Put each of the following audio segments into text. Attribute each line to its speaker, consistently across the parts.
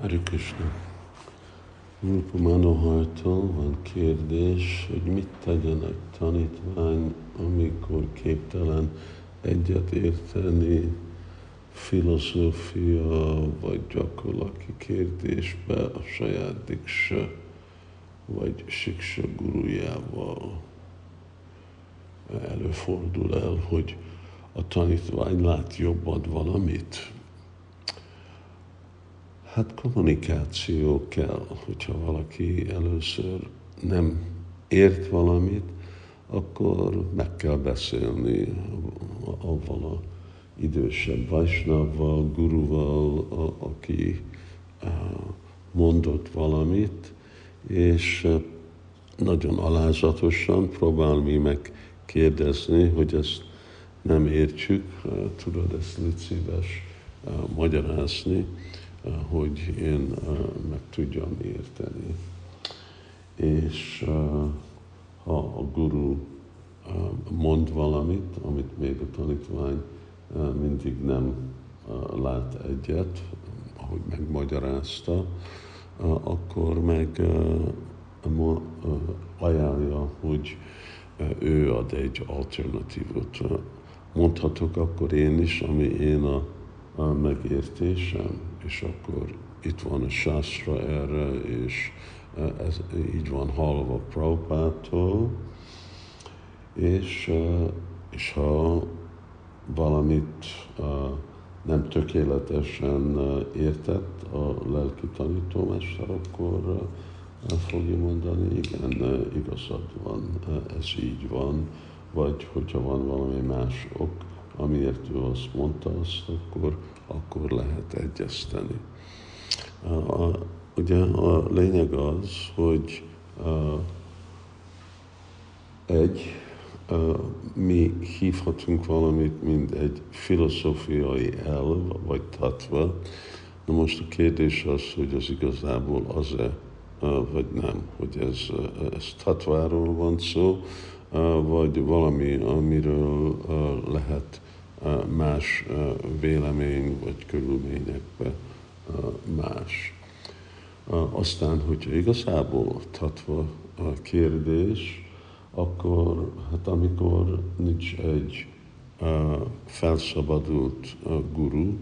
Speaker 1: Hare Krishna. Rupa Manohartól van kérdés, hogy mit tegyen egy tanítvány, amikor képtelen egyet érteni filozófia vagy gyakorlati kérdésbe a saját diksa vagy siksa gurujával. Előfordul el, hogy a tanítvány lát jobban valamit, Hát kommunikáció kell, hogyha valaki először nem ért valamit, akkor meg kell beszélni avval a idősebb Vajsnavval, guruval, a, aki mondott valamit, és nagyon alázatosan próbál mi kérdezni, hogy ezt nem értsük, tudod ezt légy szíves magyarázni, hogy én meg tudjam érteni. És ha a guru mond valamit, amit még a tanítvány mindig nem lát egyet, ahogy megmagyarázta, akkor meg ajánlja, hogy ő ad egy alternatívot. Mondhatok akkor én is, ami én a megértésem, és akkor itt van a sastra erre, és ez így van hallva Prabhupától, és, e, és ha valamit e, nem tökéletesen értett a lelki tanítómester, akkor fogja mondani, igen, igazad van, ez így van, vagy hogyha van valami más ok, amiért ő azt mondta, azt akkor, akkor lehet egyezteni. A, ugye a lényeg az, hogy a, egy, a, mi hívhatunk valamit, mint egy filozófiai elv, vagy tatva. Na most a kérdés az, hogy az igazából az-e, vagy nem, hogy ez, ez tatváról van szó, vagy valami, amiről lehet más vélemény vagy körülményekben más. Aztán, hogyha igazából tatva a kérdés, akkor hát amikor nincs egy felszabadult guru,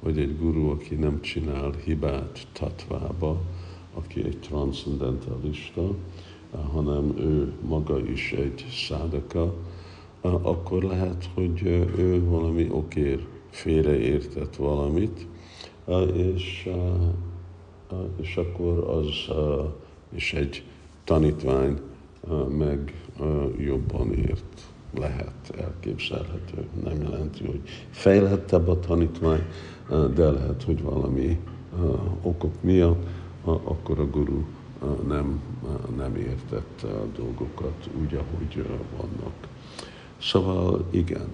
Speaker 1: vagy egy guru, aki nem csinál hibát tatvába, aki egy transzendentalista, hanem ő maga is egy szádaka, akkor lehet, hogy ő valami okér félreértett valamit, és, és akkor az is egy tanítvány meg jobban ért lehet, elképzelhető. Nem jelenti, hogy fejlettebb a tanítvány, de lehet, hogy valami okok miatt akkor a guru nem, nem értett dolgokat úgy, ahogy vannak. Szóval igen,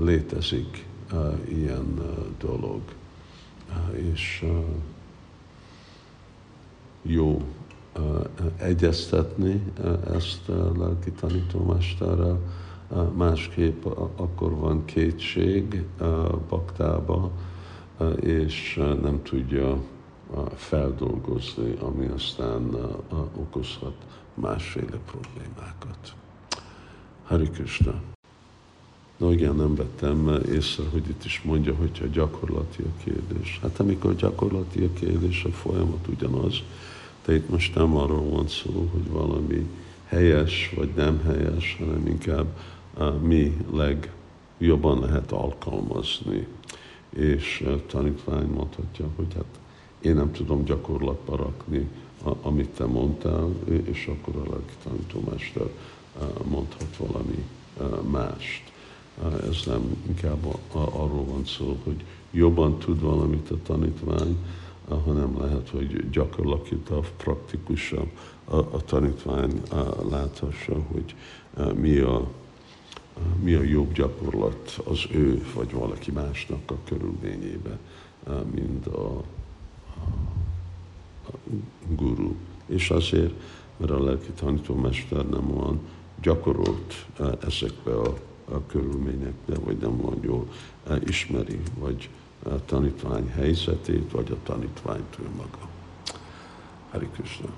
Speaker 1: létezik ilyen dolog, és jó egyeztetni ezt a lelki tanítómesterrel, másképp akkor van kétség baktába, és nem tudja feldolgozni, ami aztán okozhat másféle problémákat. Hari Krishna. No igen, nem vettem észre, hogy itt is mondja, hogyha gyakorlati a kérdés. Hát amikor gyakorlati a kérdés, a folyamat ugyanaz, de itt most nem arról van szó, hogy valami helyes vagy nem helyes, hanem inkább mi legjobban lehet alkalmazni. És uh, tanítvány mondhatja, hogy hát én nem tudom gyakorlatba rakni, amit te mondtál, és akkor a lelki tanítómester mondhat valami mást. Ez nem inkább arról van szó, hogy jobban tud valamit a tanítvány, hanem lehet, hogy gyakorlatilag praktikusabb a, a tanítvány láthassa, hogy mi a, mi a jobb gyakorlat az ő vagy valaki másnak a körülményébe, mint a guru. És azért, mert a lelki tanítómester nem van gyakorolt ezekbe a, a körülményekbe, vagy nem olyan jól ismeri, vagy tanítvány helyzetét, vagy a tanítványt ő maga. Hari Krishna.